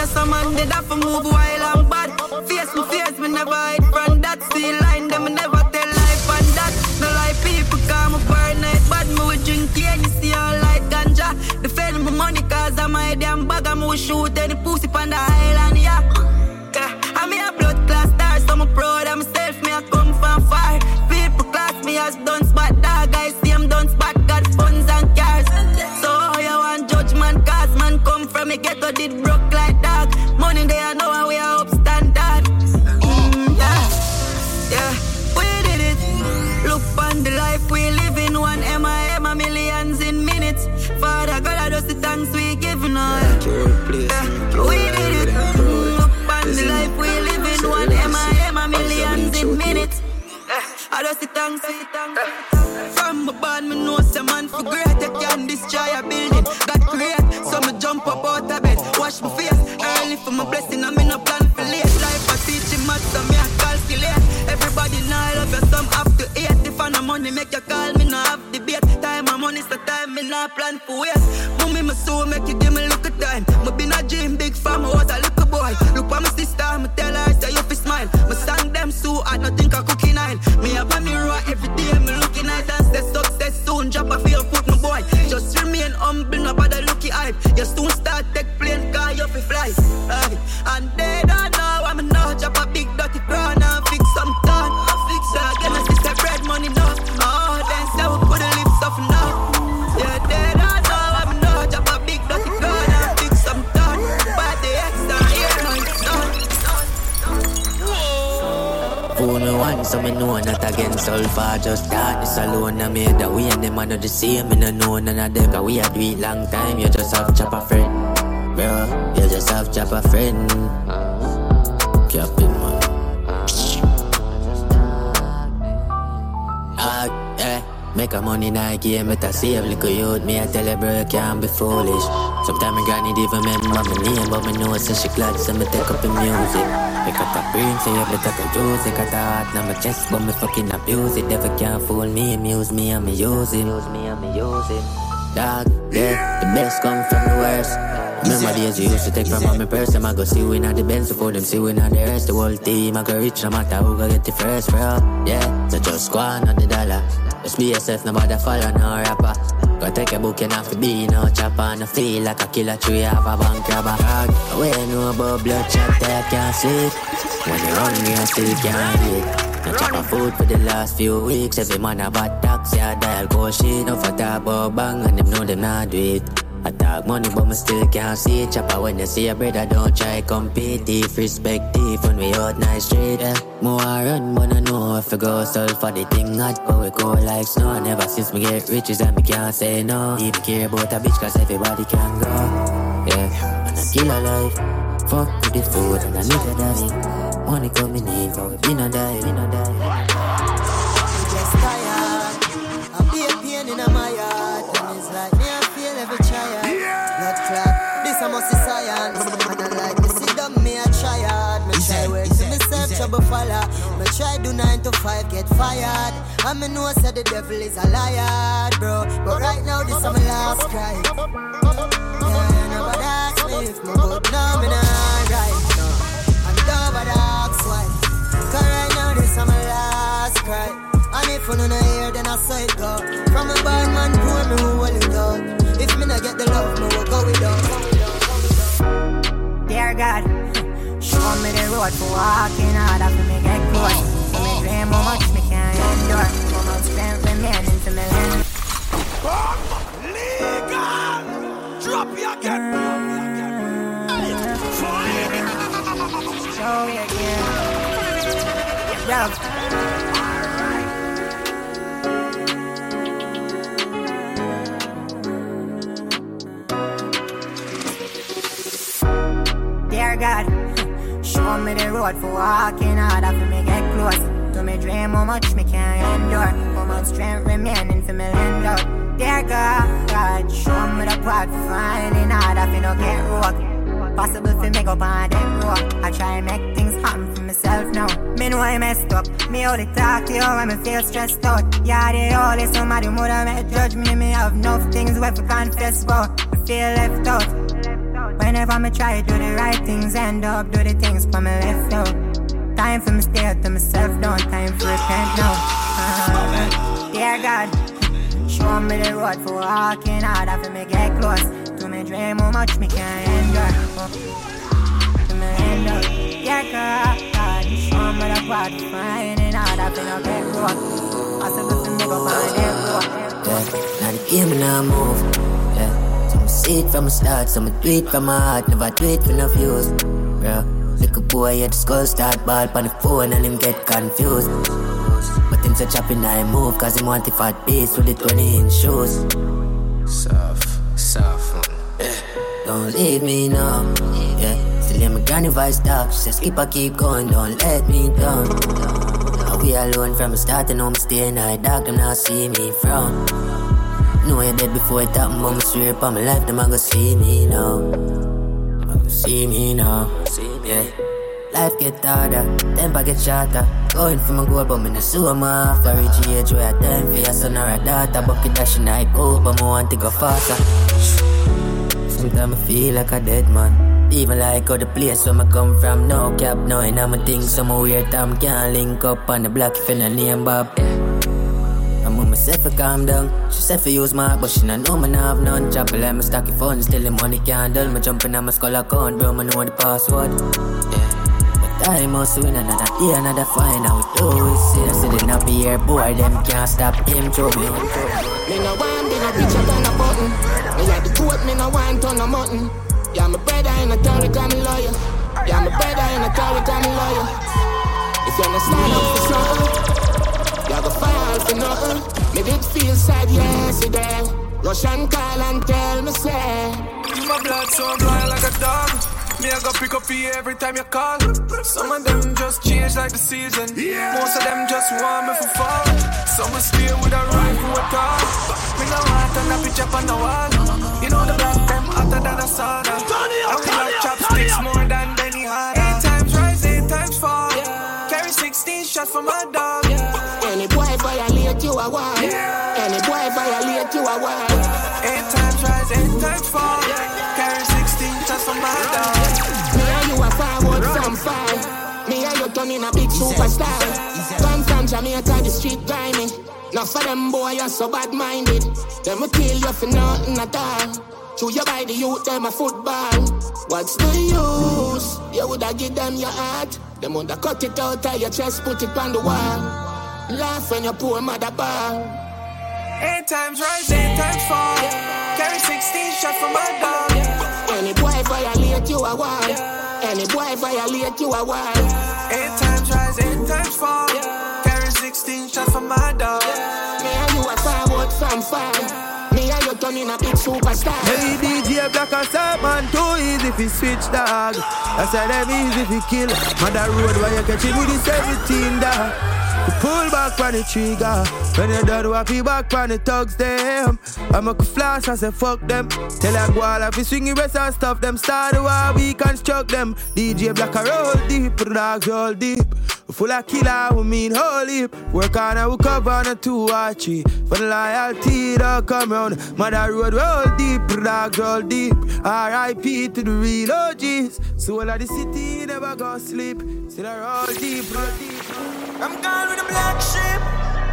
You. Some man did have to move while I'm bad. Face me, face me, never hide from that. See line, them me never tell life and that. No lie, people come up burn night, bad me we drink and you see all like ganja. Defend my money cause I'm my damn bag. I'm who shoot any pussy on the island, yeah. I'm a blood class star, so I'm proud of myself. Me I come from far. People class me as done spot dog. From me ghetto did broke like. Money I know how we are. Mm, yeah, yeah, we did it. Look on the life we live in. One M.I.M. millions in minutes. Father God, I just the thanks we giving all. Yeah, I just thanks, I the thanks. From my band, me know some man for great. You can destroy a building. Got create, so me jump up out of bed. Wash my face early for my blessing. I'm in a plan for late life. I teach him so me I calculate. Everybody now love you, some have to hate. If I no money, make you call me, no have debate. Time and money, so time me not plan for waste. Mommy, my soul make you give me look at time. Me been a dream, big farm, I was a little boy. Look at my sister, me tell her, say you fi smile. Me sang them so hard, no think I cooking Me have a mirror every day, me looking at and say success soon. Drop a feel foot, my boy. Just remain humble, no bother looky hype. You soon start take plane, car you fi fly. Aye. And they against all far Just this alone, I made that way and them are not the same. Me no know none of them, cause we had do it long time. You just have chop a friend, bro You just have chop a friend. Captain man. Ah, eh. Make a money in a game, better save little youth. Me I tell her bro, you can't be foolish. Sometimes my granny did remember my name But me know so she glad, so me take up the music Pick up a brain, so you better go use it Got a heart now my chest, but me fucking abuse it. Never can't fool me, amuse me, and me use me, use it Dog, yeah, the best come from the worst. Remember the days you used to take from my purse. Them I go see we not the Benz? Before them see we not the rest. The whole team I go reach no matter who go get the first bro. Yeah, so just go on the dollar. Be yourself, no bother follow no rapper Go take a book and have to be no chopper And I feel like a killer tree have a bank robber Dog, we know about blood chat that can't sleep. When you're hungry I still can't eat. No chop a food for the last few weeks. Every man a bad tax, yeah, dial go shit No for talk about bang and them know them not do it I talk money, but me still can't see it. Chopper when you see a brother, don't try compete. Thief, respect thief when we out nice street. Yeah. More run, but I know if I go sell for the thing hot, but we go like snow. Never since me get riches and me can't say no. Even care about a bitch, cause everybody can go. Yeah, and I kill a life. Fuck with the food and I need a die. Money coming in, but we a die, been a die. Follow. Me try do nine to five, get fired. And me know said the devil is a liar, bro. But right now, this is my last cry. Yeah, nobody ask me if my good now, me not right. No. And nobody ask why. Cause right now, this is my last cry. And if you don't hear, then I say it go. From a bad man, poor me who will it out. If me not get the love, me will go without. Dear God, show me the road for walking hard after me get. For me dream me can endure. Me. Legal! Drop you again! Show me again. God, show me the road for walking hard after me get close to me dream how much me can endure, how much strength remaining for me land out. Dear God, God, show me the path for finding hard after no get rock. Possible for me go on them road. I try and make things happen for myself now. Me know I messed up. Me only talk to you when me feel stressed out. Yeah, the only somebody would have made judge me. Me have enough things where to confess about. I feel left out. Whenever me try to do the right things, end up do the things for me left out. Time for me stay to myself, don't time for repent now. Uh, dear God, show me the road for walking hard after me get close to me dream how much me can endure. To me endure. Dear God, show me the path finding hard after no get close. Possible for me go find it, Yeah, now the game now move. Yeah, it from the start, so I'ma do it from my heart, never do it for no views. Bro, a boy at the skull start ball on the phone and him get confused. But him such happy now he move, cause him want the fat bass with the 20 inch shoes. Soft, soft. one. Eh, don't leave me now. Yeah, still in my granny voice talk. She says, keep I keep going, don't let me down. Now we alone from the start, and me staying high, dark, them not see me frown. Know you dead before it happen, but me swear upon my life, them a go see me now. Go see me now. See me. Yeah. Life get harder, temper get shorter. Going for my goal, but me no so my For reach age where I time for your son or a daughter. Bucket dashing I go, but me want to go faster. Sometimes I feel like a dead man. Even like all the place where I come from, no cap, no, and I'm a thing, some weird time can't link up on the block if you no name Bob. I'm with myself, I calm down. She said for use my but she not know me not have none. Chop it like my stocky phone, still the money can't dull. Me jumping on my skull account, bro, me know the password. Yeah. But I must win another day, another fight. Now we do it. See, I see the nappy here, boy, them can't stop him. Throw me me. Me no want be no bitch up on a button. Me like the goat, me no want ton of mutton. Yeah, my brother in a Tory, I'm a lawyer. Yeah, my brother in a Tory, I'm a lawyer. If you understand up for something, go fall for nothing. Me did feel sad yesterday. Russian call and tell me say. My blood so blind like a dog. Me, I go pick up for you every time you call. Some of them just change like the season. Most of them just want me for fall. Some will stay with a rifle with all. Me no want on a picture on the wall. You know the black them hotter than a sauna. I we love chopsticks more than Benihana. Eight times rise, eight times fall. Carry 16 shots for my dog. Any boy violate you a why? Any boy violate you a why? Eight times rise, eight times fall. Carry 16 shots for my dog. Me and you a forward from five. Me and you turning a big superstar. Come from Jamaica, the street grimy. Now for them boy, you're so bad minded. Them will kill you for nothing at all. Chew you by the youth, them a football. What's the use? You woulda give them your heart. Them woulda cut it out of your chest, put it on the wall. Laugh when your poor mother ball. Eight times rise, eight times fall. Carry 16 shot from my dog. Any boy violate you a war. Any boy violate you a war. Eight times rise, eight times fall. Carry 16 shot from my dog. Me and you a forward from far. Me and you turning a big superstar. Hey DJ Black and Star man, too easy fi switch dog. I said them easy fi kill. Mother road where you catch it with the 17 dog. Pull back on the trigger. When you done wappy back on the thugs them. I'm a flash I say fuck them. Tell a guala if you swing the rest and stuff them Start the war we construct them. DJ Black a roll deep The dogs roll deep. Full of killer we mean heap. Work on a we cover on a two or three For the loyalty don't come round. Mother road roll deep dogs roll deep. R.I.P. to the real OGs Soul of the city never go sleep. Still a roll deep, roll deep I'm gone with the black sheep.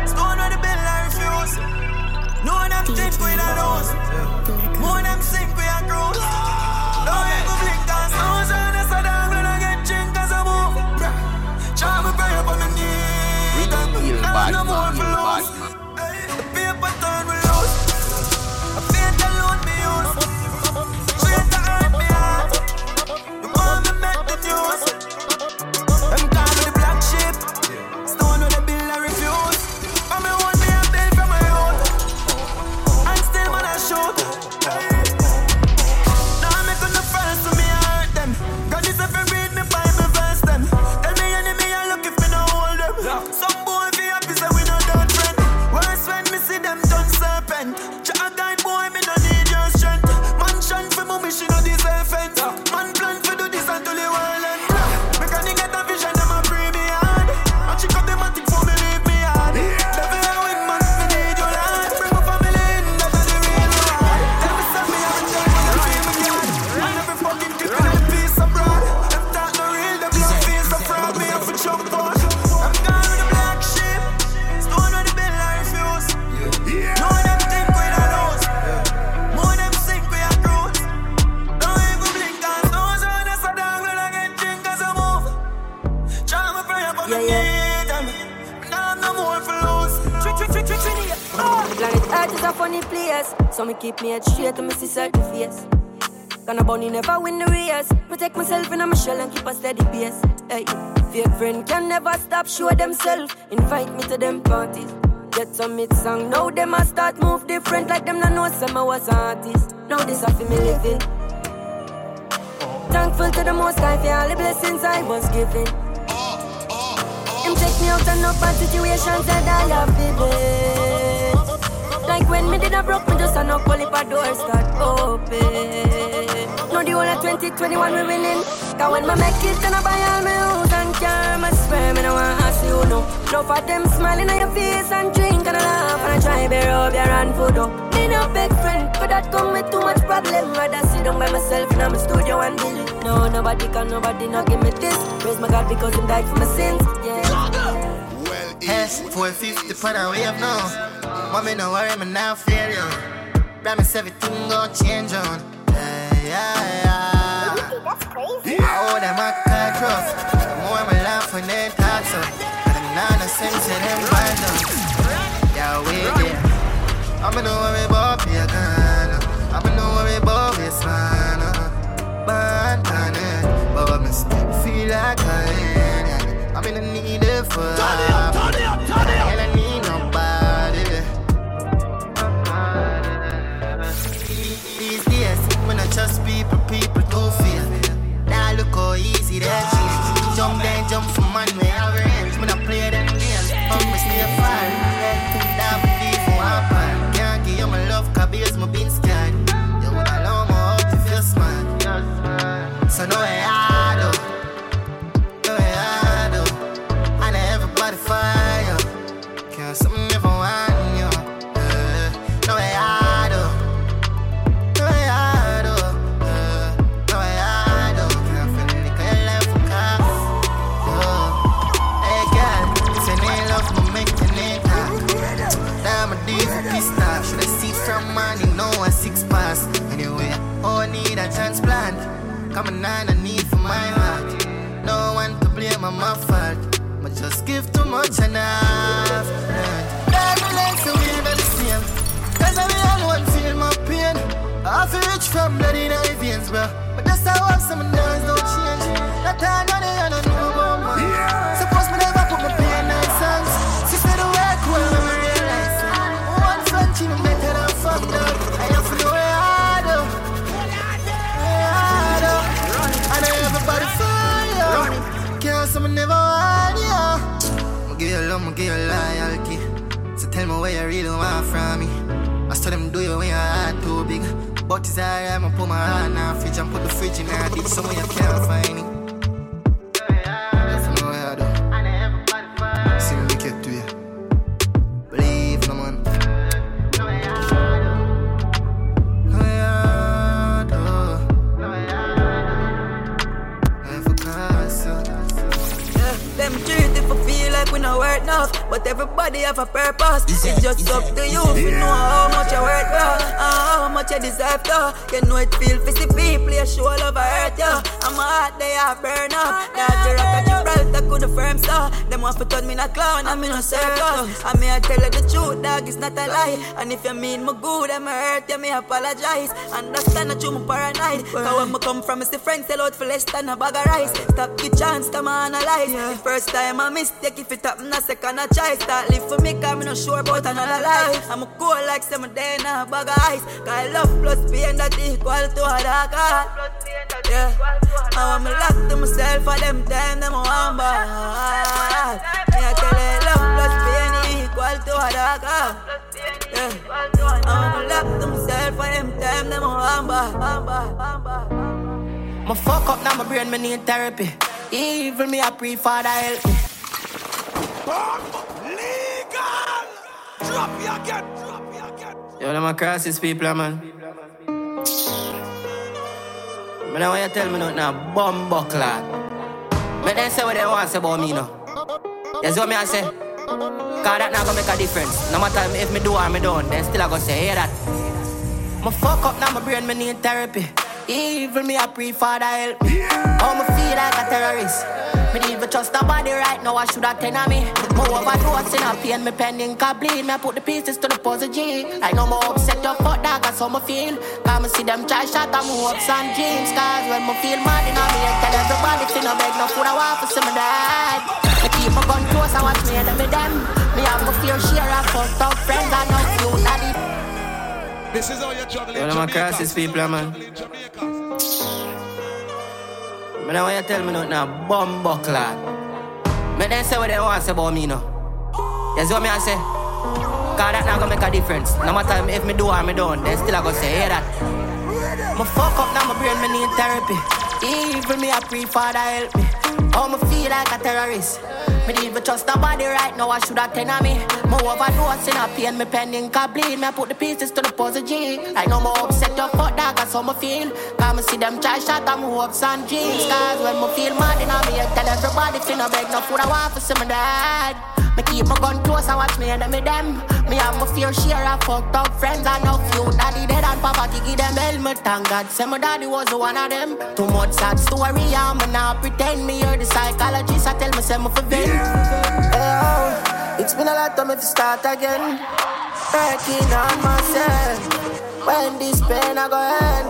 Stone with the bill, I refuse. No one them change going on Bunny never win the race. Protect myself in my shell and keep a steady pace. Hey, fake friend can never stop show themselves. Invite me to them parties. Get some mid song. Now them a start move different like them no know some I was artist. Now this a fi me living. Thankful to the most high for all the blessings I was given. Him take me out and up bad situations that I have vivid. Like when me did a broke, me just a knock only a door start open. No, the whole of 2021 we winning. Cause when me make it, I buy all my house and car. I swear me no want ask you no. No for them smiling on your face and drink and a laugh and I try to rub your hand food up. Me no big friend, but that come with too much problem. Rather sit down by myself in my studio and build it. No, nobody can, nobody not give me this. Praise my God because him died for my sins. Yeah. S 450 put a wave now. Mommy, no worry, me now fear you. Promise everything gon' change on. Yeah, yeah. That's crazy. Oh, them a car cross. The more me laugh when they talk so. And them nana sense to them now. Yeah, we there. I'ma know where we both be a gun. I'ma know where we both be man. Man, man, eh. but me still feel like I I'm in the need of for Turn it up, turn it up, man's plan. Come on, nine, I need for my heart. No one to blame, I'm my fault. But just give too much and I've learned. That relates to me, but it's same. Cause I real one feel my pain. I feel rich from blood in my veins, bro. But that's how I'm, some days don't change. That I know they don't know about me. Yeah. So for your loyalty. So tell me where you really want from me. I saw them do you when your heart too big. But it's I'ma put my heart in the fridge and put the fridge in the ditch somewhere you can't find it. But everybody have a purpose. It's just up to you if you know how much you worth, bro. And how much you deserve, though. You know it feel for the people, you show love I hurt you. I'm a heart, they are burn up. That the rock at Gibraltar could have firm star. Them want to turn me not clown, I'm in a circus. I may I tell you the truth, dog, it's not a lie. And if you mean me good, I'm hurt, you may apologize. Understand that you me paranoid. Cause when me come from, it's the friends sell out for less than a bag of rice. Stop your chance, come analyze. The first time I mistake, if it happen, a second I try. Start live for me, cause me not sure about another life. I'm a cool like some day in a bag of ice. Cause I love plus pain that equal to a dark heart. Yeah, now I'm locked to myself for them time, them want bad. Me I tell you, love plus pain equal to a dark heart. Yeah, now I'm locked to myself for them time, them want bad. My fuck up now, my brain, me need therapy. Even me, I pray Father help me. Legal! Drop me again, drop me again. Yo, them a crisis people, man. Now want you tell me nothing now, bumbo clad. Me then say what they want to say about me now. You see what me I say? Cause that not gonna make a difference. No matter if me do or me don't, then still I gonna say, hear that. My fuck up now, my brain, me need therapy. Even me, I pray for Father help me. Oh, me feel like a terrorist. Me need to trust nobody right now, I should have ten of me. More overdose in a pain, me can bleed. Me I put the pieces to the puzzle G. I no more upset your fuck dog, that's how me feel. Come me see them try shot, I'm hopes and dreams. Cause when me feel mad in me, I tell everybody to no beg no food, I want to see me dad. Me keep my gun close, I watch me enemy them. Me have my fear share, I fucked up friends, I know you, daddy. This is how you're juggling. Yo, them a crisis people, man. Me now want you tell me nothing now, bumbo clad. Me then say what they want to say about me now. You see what me I say? Cause that not gonna make a difference. No matter if me do or me don't, they still I gonna say, hear that. Me fuck up now, my brain, me need therapy. Even me, I pray Father help me. Oh, me feel like a terrorist. Me need to trust nobody right now, I should have ten of me. Me overdose in a pain, me pending can bleed. Me I put the pieces to the puzzle G. I know more upset your fuck dog, that's how me feel. Cause me see them try shot, I'm hopes and dreams. Cause when me feel mad in me, I tell everybody no beg no food, I want to see my dad. Me keep my gun close and watch me enemy them. Me have my fear share of fucked up friends I know few. Daddy dead and papa give them helmet. Thank God, say my daddy was one of them. Too much sad story, I'm not pretend me hear the psychologist. I tell say me for it's been a lot of me to start again. Working on myself. When this pain I go end.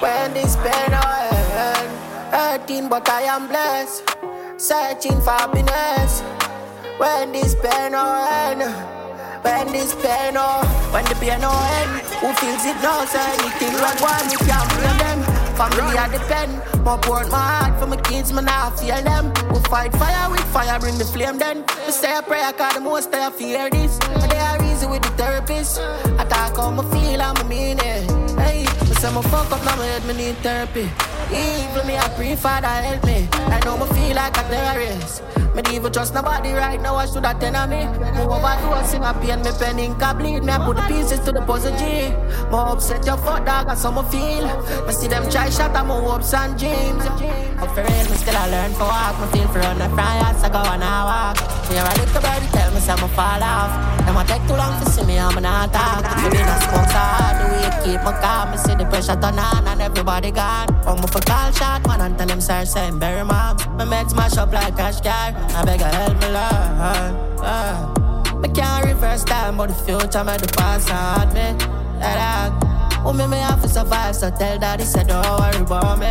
When this pain I end. Hurting but I am blessed. Searching for happiness. When this pain no end, when this pain no, when the pain no end, who feels it now? Say anything like one, we can't blame them. Family I depend, more pour my heart for my kids, man I feel them. We fight fire with fire, bring the flame then. We say a prayer, cause the most I fear this. And they are easy with the therapist. I talk how me feel, and me mean it. Hey, me say me fuck up, now my head, me need therapy. Even me, I pray Father help me. I know me feel like i'm a terrorist. Me even trust nobody right now, I should have ten of me. Me overdose in a pain, me pen ink a bleed. Me I put the pieces to the puzzle G. More upset your fuck dog, that's how me feel. Me see them try shot at my hopes and dreams. But for real, me still I learn for walk. Me feel for run the fry, I go and I walk. Hear a little birdie tell me say me fall off. Them a take too long to see me, I'm not talk. Me be no hard, the way it keep my calm. Me see the pressure turn on and everybody gone. Me for call shot, man, and tell them sorry, say bury mom. Me meds mash up like cash car. I beg her help me, Lord. Me can't reverse time, but the future made the past hard me. That I, oh, me, me have to survive, so tell daddy, say don't worry about me.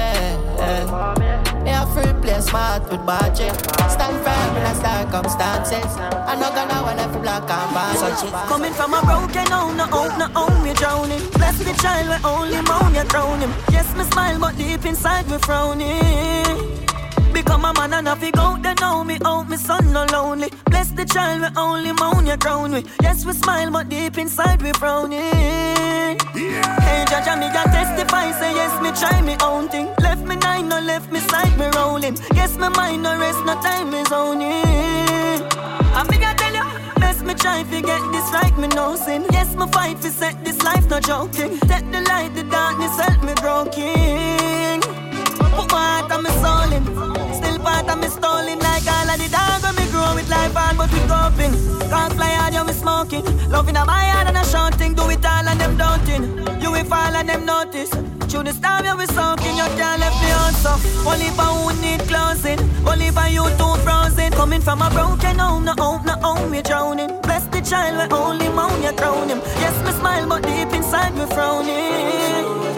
Me have to replace heart with budget. Stand firm in the circumstances. I'm not gonna want every black and white. Coming from a broken home, no hope, no home, you drowning. Bless the child where only moan, you drown him. Yes, me smile, but deep inside me frowning. Become a man and I figure out they know me out, me son no lonely. Bless the child, we only moan you crown we. Yes, we smile, but deep inside we frowning. Yeah. Hey, judge, me can testify, say yes, me try me own thing. Left me nine, no left me side, me rolling. Yes, me mind no rest, no time is owning. I me can tell you, best me try to get this right, me no sin. Yes, me fight to set this life, no joking. Take the light, the darkness, help me grow and me soul. Still part of me stolen like all of the dog when me grow with life hard but we coping. Can't fly hard, you me smoking. Loving a my heart and a shouting. Do it all and them doubting. You will fall and them notice. Through the storm you we soaking. You can't left me so. Only for who need closing. Only for you too frozen. Coming from a broken home, no home, no home, you drowning. Bless the child, we only moan, you crown him. Yes, me smile, but deep inside me frowning.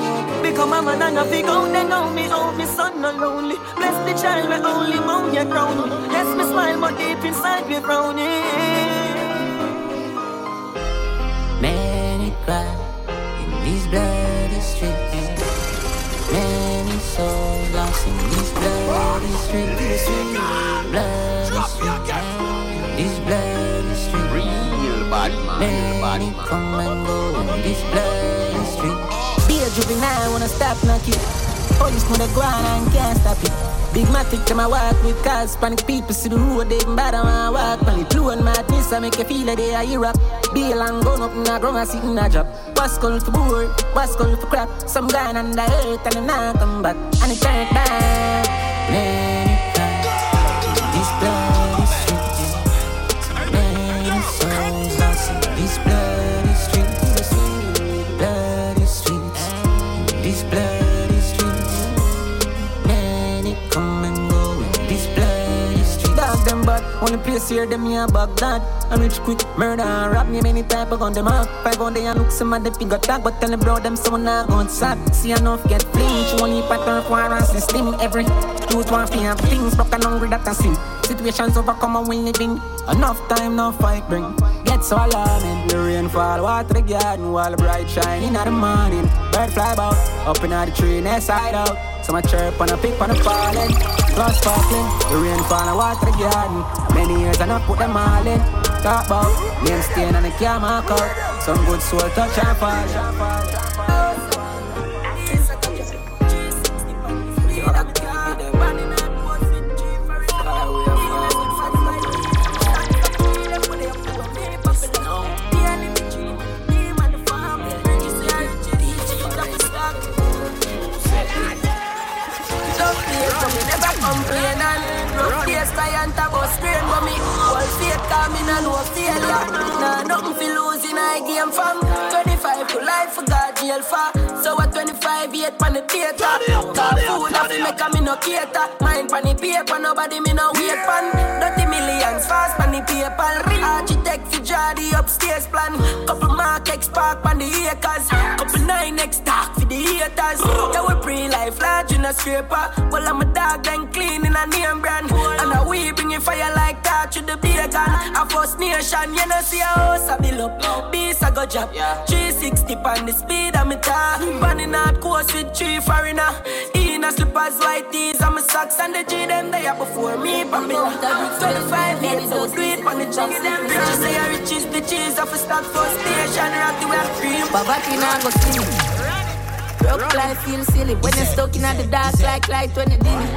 Become a man and a figure out they know me Oh, me son no lonely Bless the child we only moan ya crown Yes, me smile but deep inside me frowning Many cry in these bloody streets. Many souls lost in these bloody streets. Bloody streets. These bloody streets. Real bad man. Many come and go in these bloody streets. Be a juvenile, wanna stop knocking. Police know the ground and can't stop it. Big matic to my walk with cars, panic people see the road, they bad on my walk. Panic blue and madness, I make you feel like they are Europe. Be a long gun up in the ground, I sit in a job. What's called for board, what's called for crap. Some guy on the earth and they not come back. And it turn back. Many only place here them here Baghdad. I'm rich quick, murder rap me many type of gun them up. Five on day and look some of the figure tag, but tell them bro them someone not gon' sad. See enough get flinch, only pattern for and system every. Youth want fi have things, broken hungry that I sin. Situations overcome and we living. Enough time, no fight bring. Get so alarming. The rain fall, water the garden, while bright shine in the morning. Bird fly about, up in the tree, nest side out. So a chirp and a pick on the falling. Clouds sparkling, the rain fall and water garden. Many years and I put them all in. Talk about name stain and the can't mark out. Some good soul touch and fall. Nah know failure. Nah, nothing fi lose in a game from 25 to life for God jail for. So at 25, yet pan the theater. Cause food have to make a me no cater. Mind pan the paper, nobody me no wait pan. Dirty millions fast pan the paper. Architect fi draw the upstairs plan. Couple mark X park pan the acres. Couple nine X dark for the haters. Yeah, we pre-life large in a scraper. Well, I'm a dog and clean in a name brand. And a we bring it fire like that to the bacon. A first nation, you know, see a house I build up. Beast I go drop. job. 360 pan the speed of me car. Running out course with three foreigner. In a slippers, white tees, and my socks and the G them there before me. but me not 25 years, so do it on the job. Riches say I riches, the cheese off a stop for station. Rock the way cream. Poverty now go see Broke life feel silly when you're stuck in the dark like light when you dim it.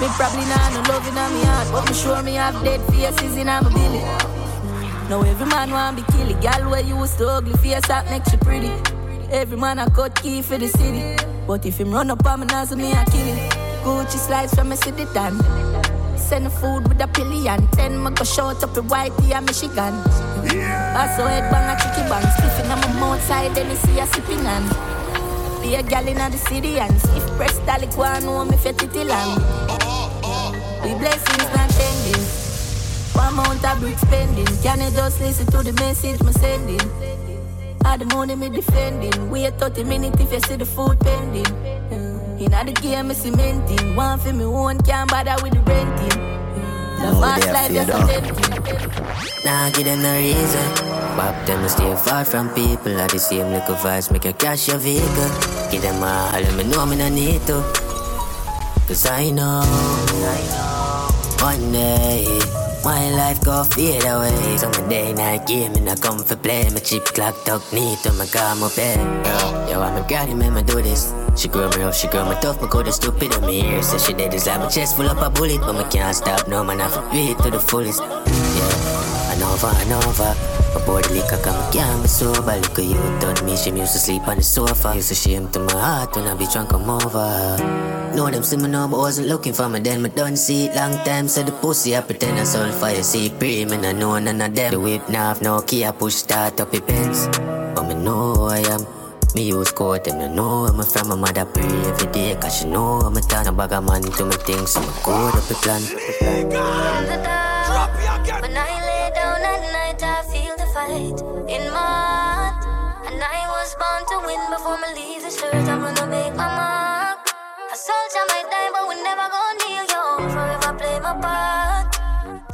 Me probably not no love in my heart, but me sure me have dead faces in my belly. Now every man want be killy, gal where you was so ugly face that makes you pretty. Every man a cut key for the city, but if him run up on me so me a kill him. Gucci slides from me city done. Send the food with a pillion, ten me go short up a whitey and Michigan. Yeah. I saw head bang a chicky bang, spliffing on my mouth side, then you see a sipping on. Be a gal in the city and if press dolly go and know me fit it long. Uh, uh, uh. We blessings not ending. One amount of brick spending. Can you just listen to the message me sending? All the money me defending. Wait 30 minutes if you see the food pending. Hmm. In the game me cementing. One for me own can't bother with the renting. Hmm. The Oh, fast they life fear just dog. a tempting. Nah, give them no reason. Bop them to stay far from people. At the same little vibes, make you crash your vehicle. Give them all, let me know me no need to. Cause I know, I know, one day my life go fade away. So my day night game and I come for play. My chip clock talk neat to my car my bed. Yo, I'm a granny, man, I do this. She grow me up, she grow me tough, my go the stupid on me ears. So she dead is like my chest full up a bullet, but me can't stop. No man, I feel to the fullest. Yeah, I know, I know, my body liquor come can't be sober Look at you done me, she used to sleep on the sofa. Used to shame to my heart when I be drunk come over. Know them see me now but wasn't looking for me then Me done see it. Long time so the pussy I pretend I sold fire See pre me no know none of them. The whip now no key I push start up the pens But me know who I am. Me use code, them I know I'm from. My mother pray every day Cause she know I'm a ton of bag of man to me things So me code up the plan. Drop When I lay down at night I feel fight in my heart. And I was born to win before me leave this earth. I'm gonna make my mark. A soldier might die, but we never gonna kneel, yo. Forever play my part.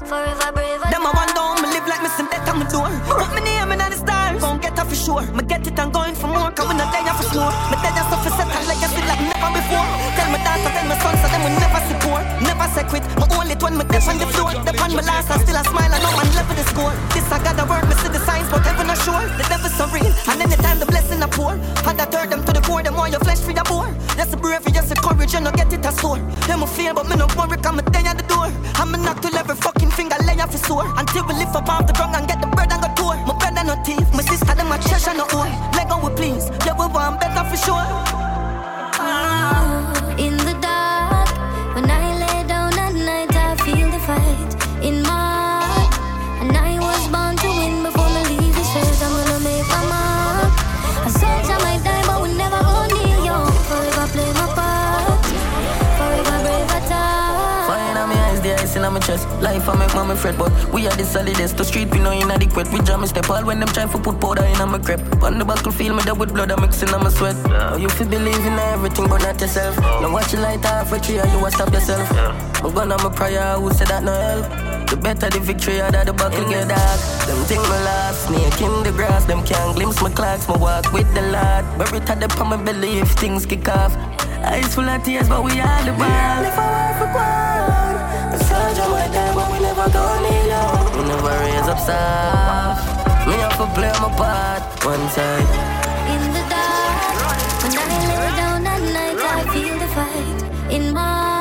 Forever brave. Them I want down, me live like me some death on my door. Put my name in the stars, gon' get off for sure. Me get it and going for more, we not die for sure. Me dead and suffer set legacy like I feel like never before. Tell my daughter, tell my son, so them will never support. Never say quit, my only one, me death on the floor. Dep on my last, I still a smile, I know we know inadequate. We jam step all when them try to put powder in my crep. On the battlefield, me there with blood I'm mixing on my sweat. Yeah. You feel believe in everything, but not yourself. Oh. Now watch your light off for three, and you will stop yourself. Yeah. My gun on my prayer, who said that no help? The better the victory, or the buckle get dark. Them think me last, snake in the grass. Them can't glimpse my clocks, my walk with the Lord. Buried at the palm my belly if things kick off. Eyes full of tears, but we all the ball. I for one, a soldier might die, we never go kneel down. We never raise up soft. Me have to play my part one side. In the dark, when I lay down at night, I feel the fight in my